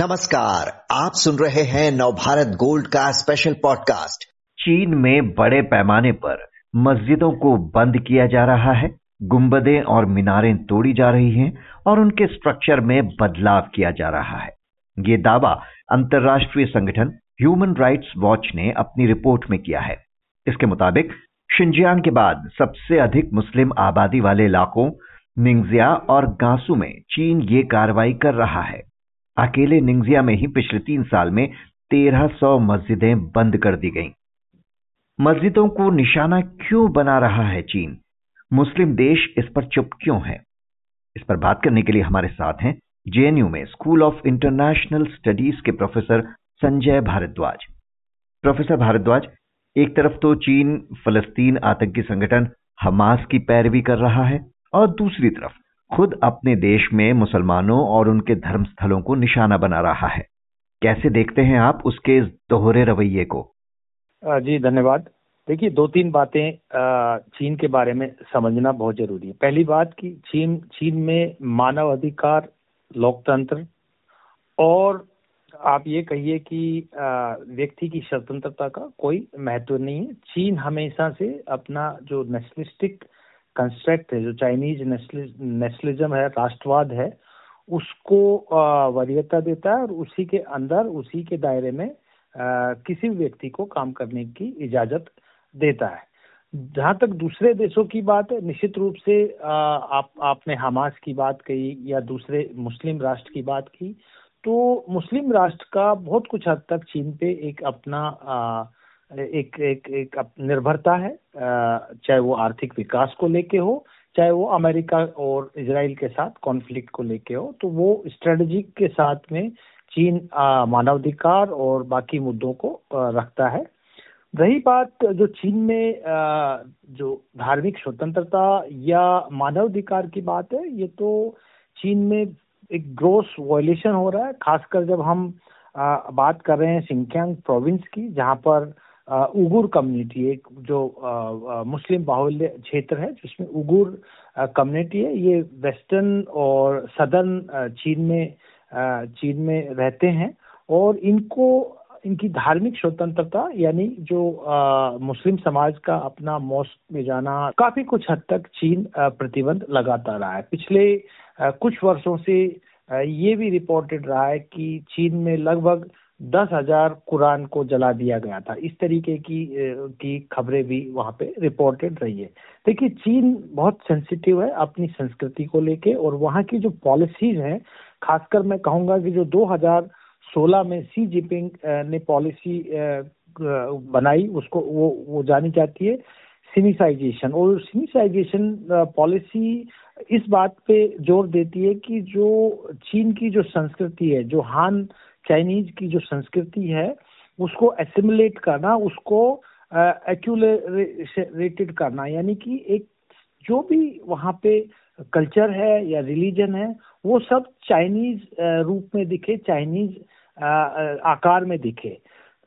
नमस्कार, आप सुन रहे हैं नवभारत गोल्ड का स्पेशल पॉडकास्ट चीन में बड़े पैमाने पर मस्जिदों को बंद किया जा रहा है, गुंबदें और मीनारें तोड़ी जा रही हैं और उनके स्ट्रक्चर में बदलाव किया जा रहा है। ये दावा अंतर्राष्ट्रीय संगठन ह्यूमन राइट्स वॉच ने अपनी रिपोर्ट में किया है। इसके मुताबिक शिंजियांग के बाद सबसे अधिक मुस्लिम आबादी वाले इलाकों निंगजिया और गांसू में चीन ये कार्रवाई कर रहा है। अकेले निंगजिया में ही पिछले तीन साल में तेरह सौ मस्जिदें बंद कर दी गईं। मस्जिदों को निशाना क्यों बना रहा है चीन? मुस्लिम देश इस पर चुप क्यों है? इस पर बात करने के लिए हमारे साथ हैं जेएनयू में स्कूल ऑफ़ इंटरनेशनल स्टडीज़ के प्रोफेसर संजय भारद्वाज। प्रोफेसर भारद्वाज, एक तरफ़ तो चीन, फलस्तीन आतंकी संगठन हमास की पैरवी कर रहा है और दूसरी तरफ़ खुद अपने देश में मुसलमानों और उनके धर्म स्थलों को निशाना बना रहा है। कैसे देखते हैं आप उसके इस दोहरे रवैये को? जी, धन्यवाद। देखिए दो तीन बातें चीन के बारे में समझना बहुत ज़रूरी है। पहली बात कि चीन चीन में मानव अधिकार, लोकतंत्र और आप ये कहिए कि व्यक्ति की स्वतंत्रता का कोई महत्व नहीं है। चीन हमेशा से अपना जो नेशनलिस्टिक कंस्ट्रक्ट है जो चाइनीज़ नेशनलिज्म है राष्ट्रवाद है उसको वरीयता देता है और उसी के अंदर उसी के दायरे में किसी व्यक्ति को काम करने की इजाज़त देता है। जहाँ तक दूसरे देशों की बात है निश्चित रूप से आप आपने हमास की बात कही या दूसरे मुस्लिम राष्ट्र की बात की तो मुस्लिम राष्ट्र का बहुत कुछ हद तक चीन पे एक अपना आ, एक एक एक निर्भरता है चाहे वो आर्थिक विकास को लेके हो, चाहे वो अमेरिका और इसराइल के साथ कॉन्फ्लिक्ट को लेके हो तो वो स्ट्रेटजी के साथ में चीन मानवाधिकार और बाकी मुद्दों को रखता है। रही बात जो चीन में जो धार्मिक स्वतंत्रता या मानवाधिकार की बात है, ये तो चीन में एक ग्रोस वॉयलेशन हो रहा है, खासकर जब हम बात कर रहे हैं सिंकियांग प्रोविंस की, जहाँ पर उगुर कम्युनिटी एक जो मुस्लिम बाहुल्य क्षेत्र है जिसमें उगुर कम्युनिटी है ये वेस्टर्न और सदर्न चीन में चीन में रहते हैं और इनको इनकी धार्मिक स्वतंत्रता यानी जो आ, मुस्लिम समाज का अपना मॉस्क में जाना काफ़ी कुछ हद तक चीन प्रतिबंध लगाता रहा है। पिछले आ, कुछ वर्षों से आ, ये भी रिपोर्टेड रहा है कि चीन में लगभग दस हज़ार कुरान को जला दिया गया था। इस तरीके की की खबरें भी वहाँ पे रिपोर्टेड रही है। देखिए, चीन बहुत सेंसिटिव है अपनी संस्कृति को लेके और वहाँ की जो पॉलिसीज़ हैं, खासकर मैं कहूँगा कि जो 2016 में सी जिपिंग ने पॉलिसी बनाई, उसको वो वो जानी जाती है सिनिसाइजेशन और सिनिसाइजेशन पॉलिसी इस बात पे ज़ोर देती है कि जो चीन की जो संस्कृति है, जो हान चाइनीज़ की जो संस्कृति है, उसको एसिमुलेट करना, उसको एक्यूलेटेड करना, यानी कि एक जो भी वहाँ पे कल्चर है या रिलीजन है, वो सब चाइनीज़ रूप में दिखे, चाइनीज़ आकार में दिखे।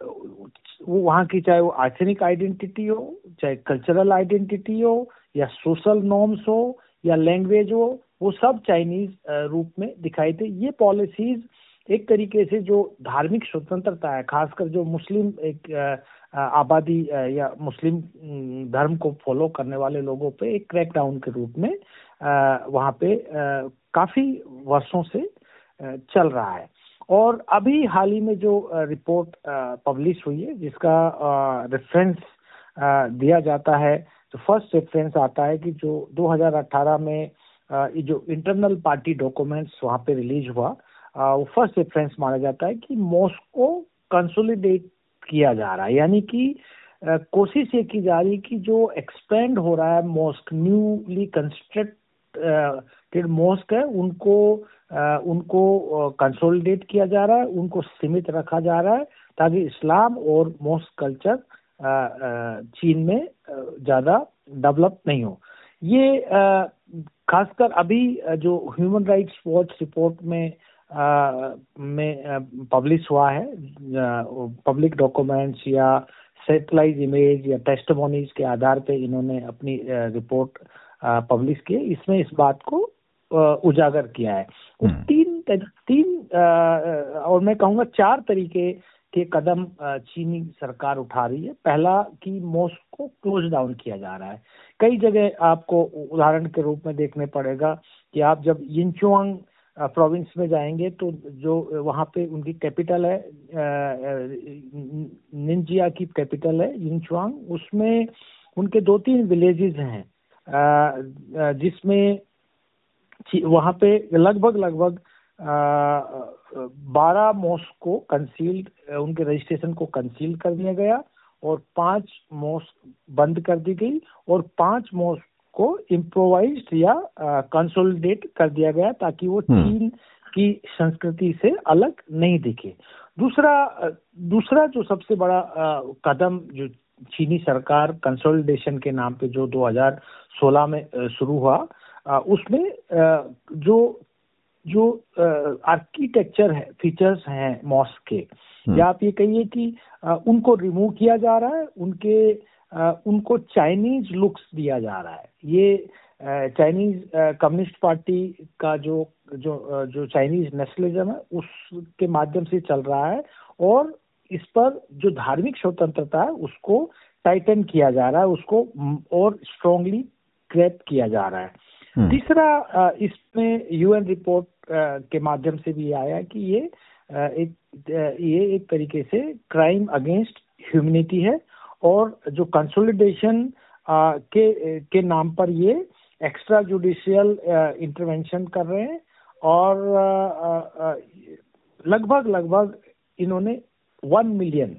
वो वहाँ की चाहे वो आर्थनिक आइडेंटिटी हो, चाहे कल्चरल आइडेंटिटी हो, या सोशल नॉर्म्स हो, या लैंग्वेज हो, वो सब चाइनीज़ रूप में दिखाई दे। ये पॉलिसीज़ एक तरीके से जो धार्मिक स्वतंत्रता है, खासकर जो मुस्लिम एक आबादी या मुस्लिम धर्म को फॉलो करने वाले लोगों पे एक क्रैकडाउन के रूप में वहाँ पे काफ़ी वर्षों से चल रहा है। और अभी हाल ही में जो रिपोर्ट पब्लिश हुई है, जिसका रेफरेंस दिया जाता है तो फ़र्स्ट रेफरेंस आता है कि जो 2018 में जो इंटरनल पार्टी डॉक्यूमेंट्स वहाँ पे रिलीज़ हुआ फ़र्स्ट रेफरेंस माना जाता है कि मॉस्को कंसोलिडेट किया जा रहा है। यानी कि कोशिश ये की जा रही कि जो एक्सपेंड हो रहा है मॉस्क न्यूली कंस्ट्रक्टेड मॉस्क है, उनको उनको कंसोलिडेट किया जा रहा है, उनको सीमित रखा जा रहा है, ताकि इस्लाम और मॉस्क कल्चर चीन में ज़्यादा डेवलप नहीं हो। ये खासकर अभी जो ह्यूमन राइट्स वॉच रिपोर्ट में में पब्लिश हुआ है पब्लिक डॉक्यूमेंट्स या सेटेलाइट इमेज या टेस्टमोनीज के आधार पे इन्होंने अपनी रिपोर्ट पब्लिश की इसमें इस बात को उजागर किया है। उस हम्म। तीन तीन और मैं कहूँगा चार तरीके के कदम चीनी सरकार उठा रही है। पहला कि मॉस्को क्लोज डाउन किया जा रहा है। कई जगह आपको उदाहरण के रूप में देखने पड़ेगा कि आप जब यिंचुआंग प्रोविंस में जाएँगे तो जो वहाँ पे उनकी कैपिटल है निंजिया की कैपिटल है यिंचुआंग उसमें उनके दो तीन विलेजेस हैं जिसमें वहाँ पे लगभग लगभग बारह मोस्क को कंसील्ड उनके रजिस्ट्रेशन को कंसील कर दिया गया, और पाँच मोस्क बंद कर दी गई, और पाँच मोस्क को इम्प्रोवाइज या कंसोलिडेट कर दिया गया ताकि वो हम्म। चीन की संस्कृति से अलग नहीं दिखे दूसरा दूसरा जो सबसे बड़ा आ, कदम जो चीनी सरकार कंसोलिडेशन के नाम पे जो 2016 में शुरू हुआ आ, उसमें आ, जो जो आर्किटेक्चर है फीचर्स हैं मॉस्क के हम्म। या आप ये कहिए कि उनको रिमूव किया जा रहा है उनके उनको चाइनीज़ लुक्स दिया जा रहा है। ये चाइनीज़ कम्युनिस्ट पार्टी का जो जो जो चाइनीज़ नेशनलिज्म है उसके माध्यम से चल रहा है और इस पर जो धार्मिक स्वतंत्रता है उसको टाइटन किया जा रहा है उसको और स्ट्रांगली ग्रैप किया जा रहा है। हम्म। तीसरा इसमें यूएन रिपोर्ट के माध्यम से भी आया कि ये एक ये एक तरीके से क्राइम अगेंस्ट ह्यूमनिटी है। और जो कंसोलिडेशन के के नाम पर ये एक्स्ट्रा जुडिशियल इंटरवेंशन कर रहे हैं और लगभग लगभग इन्होंने वन मिलियन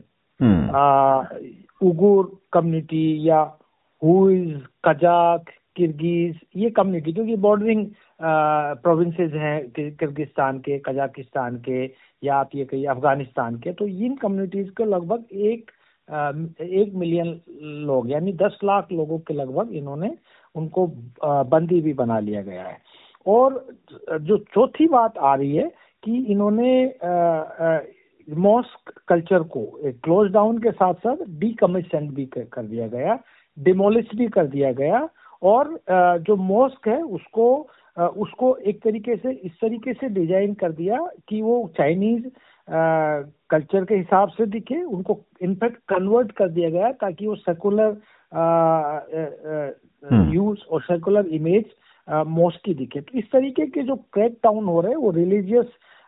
उगुर कम्युनिटी या हुइज कजाक किर्गिज ये कम्युनिटी क्योंकि बॉर्डरिंग प्रोविंसेस हैं किर्गिस्तान के कजाकिस्तान के या आप ये कहिए अफ़गानिस्तान के तो इन कम्युनिटीज को लगभग एक एक मिलियन लोग, यानी दस लाख लोगों के लगभग इन्होंने उनको बंदी भी बना लिया गया है। और जो चौथी बात आ रही है कि इन्होंने मॉस्क कल्चर को क्लोज डाउन के साथ साथ डीकमिशन भी कर दिया गया, डिमोलिश भी कर दिया गया और जो मॉस्क है उसको उसको एक तरीके से, इस तरीके से डिज़ाइन कर दिया कि वो चाइनीज़ कल्चर के हिसाब से दिखे उनको इनफैक्ट कन्वर्ट कर दिया गया ताकि वो सेकुलर यूज़ और सेकुलर इमेज मॉस्क की दिखे। तो इस तरीके के जो क्रैक डाउन हो रहे हैं वो रिलीजियस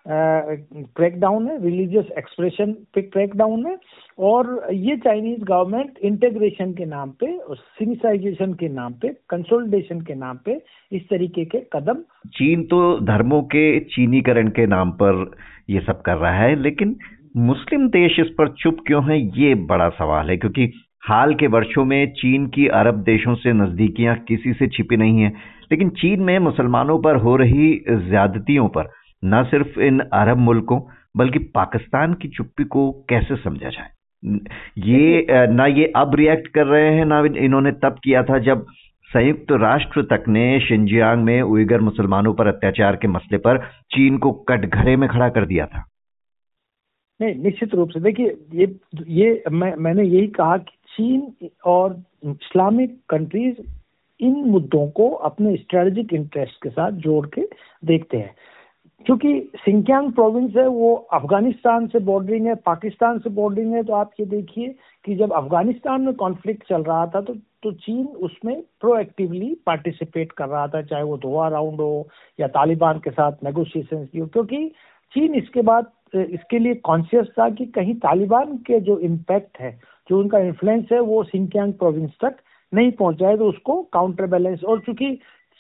क्रैकडाउन है रिलीजियस एक्सप्रेशन पे क्रैकडाउन है, और ये चाइनीज़ गवर्नमेंट इंटेग्रेशन के नाम पे और सिनिसाइजेशन के नाम पे कंसोलिडेशन के नाम पे इस तरीके के कदम। चीन तो धर्मों के चीनीकरण के नाम पर ये सब कर रहा है, लेकिन मुस्लिम देश इस पर चुप क्यों है, ये बड़ा सवाल है, क्योंकि हाल के वर्षों में चीन की अरब देशों से नजदीकियाँ किसी से छिपी नहीं है, लेकिन चीन में मुसलमानों पर हो रही ज्यादतियों पर न सिर्फ़ इन अरब मुल्कों बल्कि पाकिस्तान की चुप्पी को कैसे समझा जाए? ये ना ये अब रिएक्ट कर रहे हैं ना इन्होंने तब किया था जब संयुक्त राष्ट्र तक ने शिंजियांग में उइगर मुसलमानों पर अत्याचार के मसले पर चीन को कटघरे में खड़ा कर दिया था। नहीं निश्चित रूप से। देखिए ये ये मैं मैंने यही कहा कि चीन और इस्लामिक कंट्रीज़ इन मुद्दों को अपने स्ट्रेटेजिक इंटरेस्ट के साथ जोड़ के देखते हैं। क्योंकि सिंकियांग प्रोविंस है, वो अफ़गानिस्तान से बॉर्डरिंग है, पाकिस्तान से बॉर्डरिंग है तो आप ये देखिए कि जब अफ़गानिस्तान में कॉन्फ्लिक्ट चल रहा था तो तो चीन उसमें प्रोएक्टिवली पार्टिसिपेट कर रहा था, चाहे वो दोहा राउंड हो या तालिबान के साथ नेगोशिएशन की हो। क्योंकि चीन इसके बाद, इसके लिए कॉन्शियस था कि कहीं तालिबान के जो इम्पैक्ट है, जो उनका इन्फ्लुएंस है, वो सिंकियांग प्रोविंस तक नहीं पहुँच जाए तो उसको काउंटर बैलेंस और चूँकि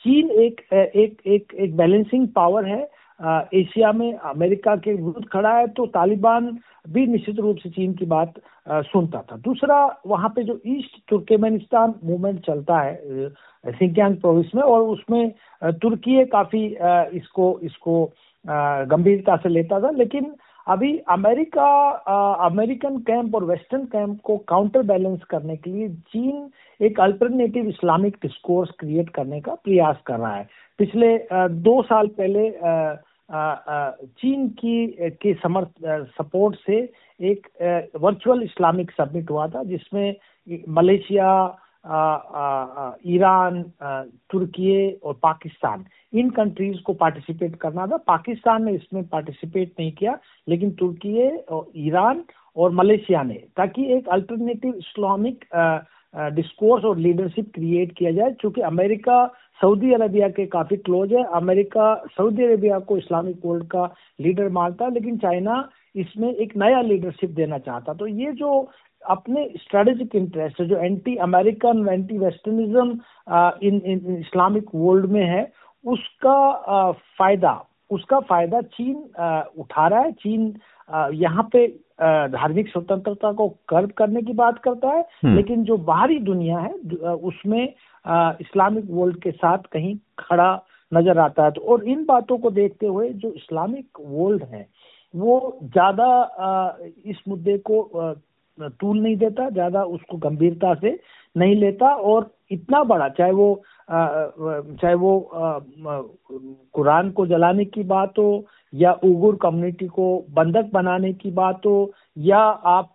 चीन एक एक एक बैलेंसिंग पावर है एशिया में अमेरिका के विरुद्ध खड़ा है तो तालिबान भी निश्चित रूप से चीन की बात सुनता था। दूसरा, वहाँ पे जो ईस्ट तुर्कमेनिस्तान मूवमेंट चलता है सिंकियांग प्रोविंस में, और उसमें तुर्की काफ़ी इसको इसको गंभीरता से लेता था, लेकिन अभी अमेरिका अमेरिकन कैंप और वेस्टर्न कैंप को काउंटर बैलेंस करने के लिए चीन एक अल्टरनेटिव इस्लामिक डिस्कोर्स क्रिएट करने का प्रयास कर रहा है। पिछले आ, दो साल पहले आ, आ, चीन की के समर्थ सपोर्ट से एक वर्चुअल इस्लामिक समिट हुआ था जिसमें मलेशिया ईरान तुर्की और पाकिस्तान इन कंट्रीज़ को पार्टिसिपेट करना था। पाकिस्तान ने इसमें पार्टिसिपेट नहीं किया, लेकिन तुर्की ईरान और मलेशिया ने, ताकि एक अल्टरनेटिव इस्लामिक डिस्कोर्स और लीडरशिप क्रिएट किया जाए क्योंकि अमेरिका सऊदी अरबिया के काफ़ी क्लोज है। अमेरिका सऊदी अरबिया को इस्लामिक वर्ल्ड का लीडर मानता है, लेकिन चाइना इसमें एक नया लीडरशिप देना चाहता तो ये जो अपने स्ट्रेटेजिक इंटरेस्ट जो एंटी अमेरिकन एंटी वेस्टर्निज्म इन इन इस्लामिक वर्ल्ड में है उसका फ़ायदा उसका फ़ायदा चीन उठा रहा है। चीन यहाँ पे धार्मिक स्वतंत्रता को कर्व करने की बात करता है। हम्म। लेकिन जो बाहरी दुनिया है उसमें इस्लामिक वर्ल्ड के साथ कहीं खड़ा नज़र आता है। तो और इन बातों को देखते हुए जो इस्लामिक वर्ल्ड है वो ज़्यादा इस मुद्दे को तूल नहीं देता ज़्यादा उसको गंभीरता से नहीं लेता। और इतना बड़ा चाहे वो चाहे वो कुरान को जलाने की बात हो या उगुर कम्युनिटी को बंधक बनाने की बात हो या आप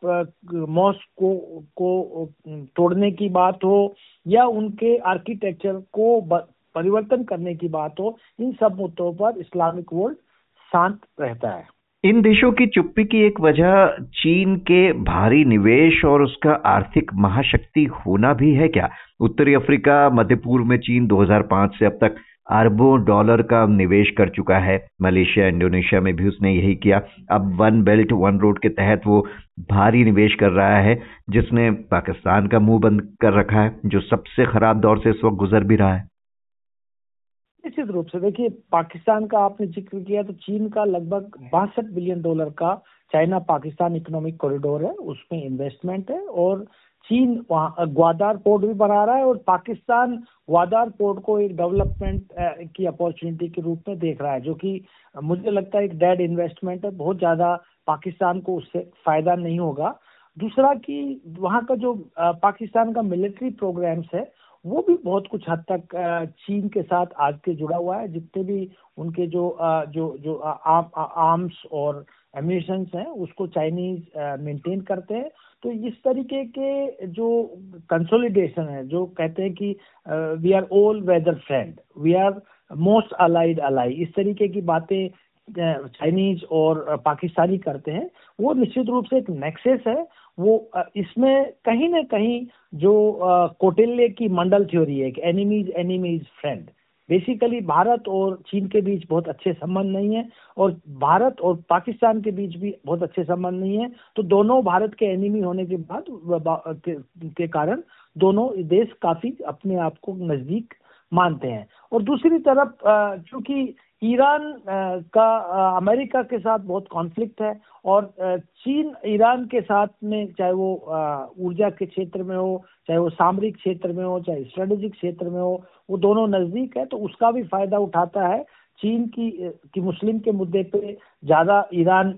मॉस्क को को तोड़ने की बात हो या उनके आर्किटेक्चर को परिवर्तन करने की बात हो, इन सब मुद्दों पर इस्लामिक वर्ल्ड शांत रहता है। इन देशों की चुप्पी की एक वजह चीन के भारी निवेश और उसका आर्थिक महाशक्ति होना भी है क्या? उत्तरी अफ्रीका, मध्य पूर्व में चीन 2005 से अब तक अरबों डॉलर का निवेश कर चुका है। मलेशिया, इंडोनेशिया में भी उसने यही किया। अब वन बेल्ट, वन रोड के तहत वो भारी निवेश कर रहा है, जिसने पाकिस्तान का मुँह बंद कर रखा है, जो सबसे खराब दौर से इस वक्त गुजर भी रहा है। निश्चित रूप से देखिए, पाकिस्तान का आपने ज़िक्र किया तो चीन का लगभग बासठ बिलियन डॉलर का चाइना पाकिस्तान इकोनॉमिक कॉरिडोर है, उसमें इन्वेस्टमेंट है और चीन वहाँ ग्वादार पोर्ट भी बना रहा है और पाकिस्तान ग्वादार पोर्ट को एक डेवलपमेंट की अपॉर्चुनिटी के रूप में देख रहा है, जो कि मुझे लगता है एक डेड इन्वेस्टमेंट है, बहुत ज़्यादा पाकिस्तान को उससे फ़ायदा नहीं होगा। दूसरा कि वहाँ का जो पाकिस्तान का मिलिट्री प्रोग्राम्स है वो भी बहुत कुछ हद तक चीन के साथ आज के जुड़ा हुआ है। जितने भी उनके जो जो जो आर्म्स और एम्यूशन हैं, उसको चाइनीज़ मेंटेन करते हैं। तो इस तरीके के जो कंसोलिडेशन है, जो कहते हैं कि we are all weather friend we are most allied ally इस तरीके की बातें चाइनीज़ और पाकिस्तानी करते हैं वो निश्चित रूप से एक नेक्सेस है। वो इसमें कहीं ना कहीं जो कोटिल्य की मंडल थ्योरी है कि enemies enemies friend basically Bharat और चीन के बीच बहुत अच्छे संबंध नहीं है और भारत और पाकिस्तान के बीच भी बहुत अच्छे संबंध नहीं है। तो दोनों भारत के एनिमी होने के बाद के, के कारण दोनों देश काफ़ी अपने आप को नज़दीक मानते हैं। और दूसरी तरफ़ चूँकि ईरान का अमेरिका के साथ बहुत कॉन्फ्लिक्ट है और चीन ईरान के साथ में चाहे वो ऊर्जा के क्षेत्र में हो, चाहे वो सामरिक क्षेत्र में हो, चाहे स्ट्रेटेजिक क्षेत्र में हो, वो दोनों नज़दीक है तो उसका भी फ़ायदा उठाता है। चीन की की मुस्लिम के मुद्दे पे ज़्यादा ईरान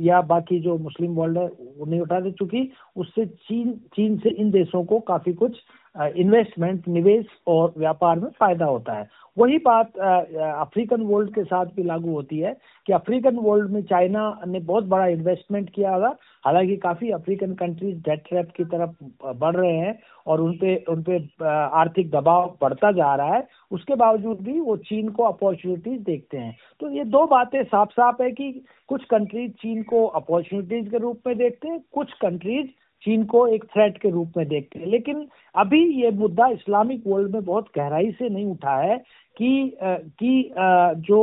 या बाकी जो मुस्लिम वर्ल्ड है, वो नहीं उठाते चूँकि। उससे चीन चीन से इन देशों को काफ़ी कुछ इन्वेस्टमेंट निवेश और व्यापार में फ़ायदा होता है। वही बात अफ्रीकन वर्ल्ड के साथ भी लागू होती है कि अफ्रीकन वर्ल्ड में चाइना ने बहुत बड़ा इन्वेस्टमेंट किया होगा। हालाँकि काफ़ी अफ्रीकन कंट्रीज़ डेट ट्रैप की तरफ़ बढ़ रहे हैं और उनपे उनपे आर्थिक दबाव बढ़ता जा रहा है। उसके बावजूद भी वो चीन को अपॉर्चुनिटीज़ देखते हैं। तो ये दो बातें साफ़ साफ़ है कि कुछ कंट्रीज़ चीन को अपॉर्चुनिटीज़ के रूप में देखते हैं, कुछ कंट्रीज़ चीन को एक थ्रेट के रूप में देखते हैं। लेकिन अभी ये मुद्दा इस्लामिक वर्ल्ड में बहुत गहराई से नहीं उठा है कि कि जो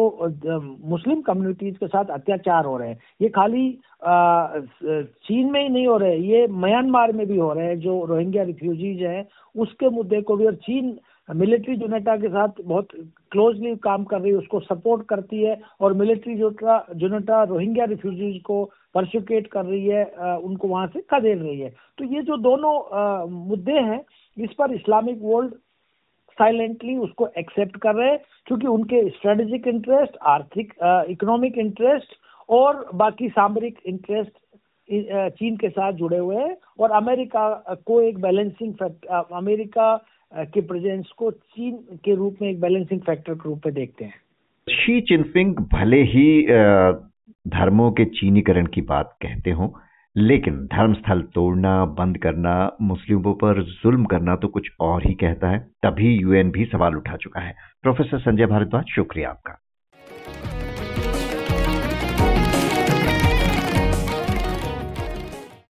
मुस्लिम कम्युनिटीज के साथ अत्याचार हो रहे हैं। ये खाली चीन में ही नहीं हो रहे ये म्यांमार में भी हो रहे हैं, जो रोहिंग्या रिफ्यूजीज हैं, उसके मुद्दे को भी। और चीन मिलिट्री जुनेटा के साथ बहुत क्लोजली काम कर रही है, उसको सपोर्ट करती है और मिलिट्री जोटा जुनेटा रोहिंग्या रिफ्यूजीज को परसुकेट कर रही है उनको वहाँ से खदेड़ रही है। तो ये जो दोनों मुद्दे हैं, इस पर इस्लामिक वर्ल्ड साइलेंटली उसको एक्सेप्ट कर रहे हैं, क्योंकि उनके स्ट्रेटेजिक इंटरेस्ट आर्थिक इकोनॉमिक इंटरेस्ट और बाकी सामरिक इंटरेस्ट चीन के साथ जुड़े हुए हैं। और अमेरिका को एक बैलेंसिंग फैक्टर अमेरिका के प्रेजेंस को चीन के रूप में एक बैलेंसिंग फैक्टर के रूप में देखते हैं। शी चिनफिंग भले ही धर्मों के चीनीकरण की बात कहते हो, लेकिन धर्मस्थल तोड़ना, बंद करना, मुस्लिमों पर जुल्म करना तो कुछ और ही कहता है। तभी यूएन भी सवाल उठा चुका है। प्रोफेसर संजय भारद्वाज, शुक्रिया आपका।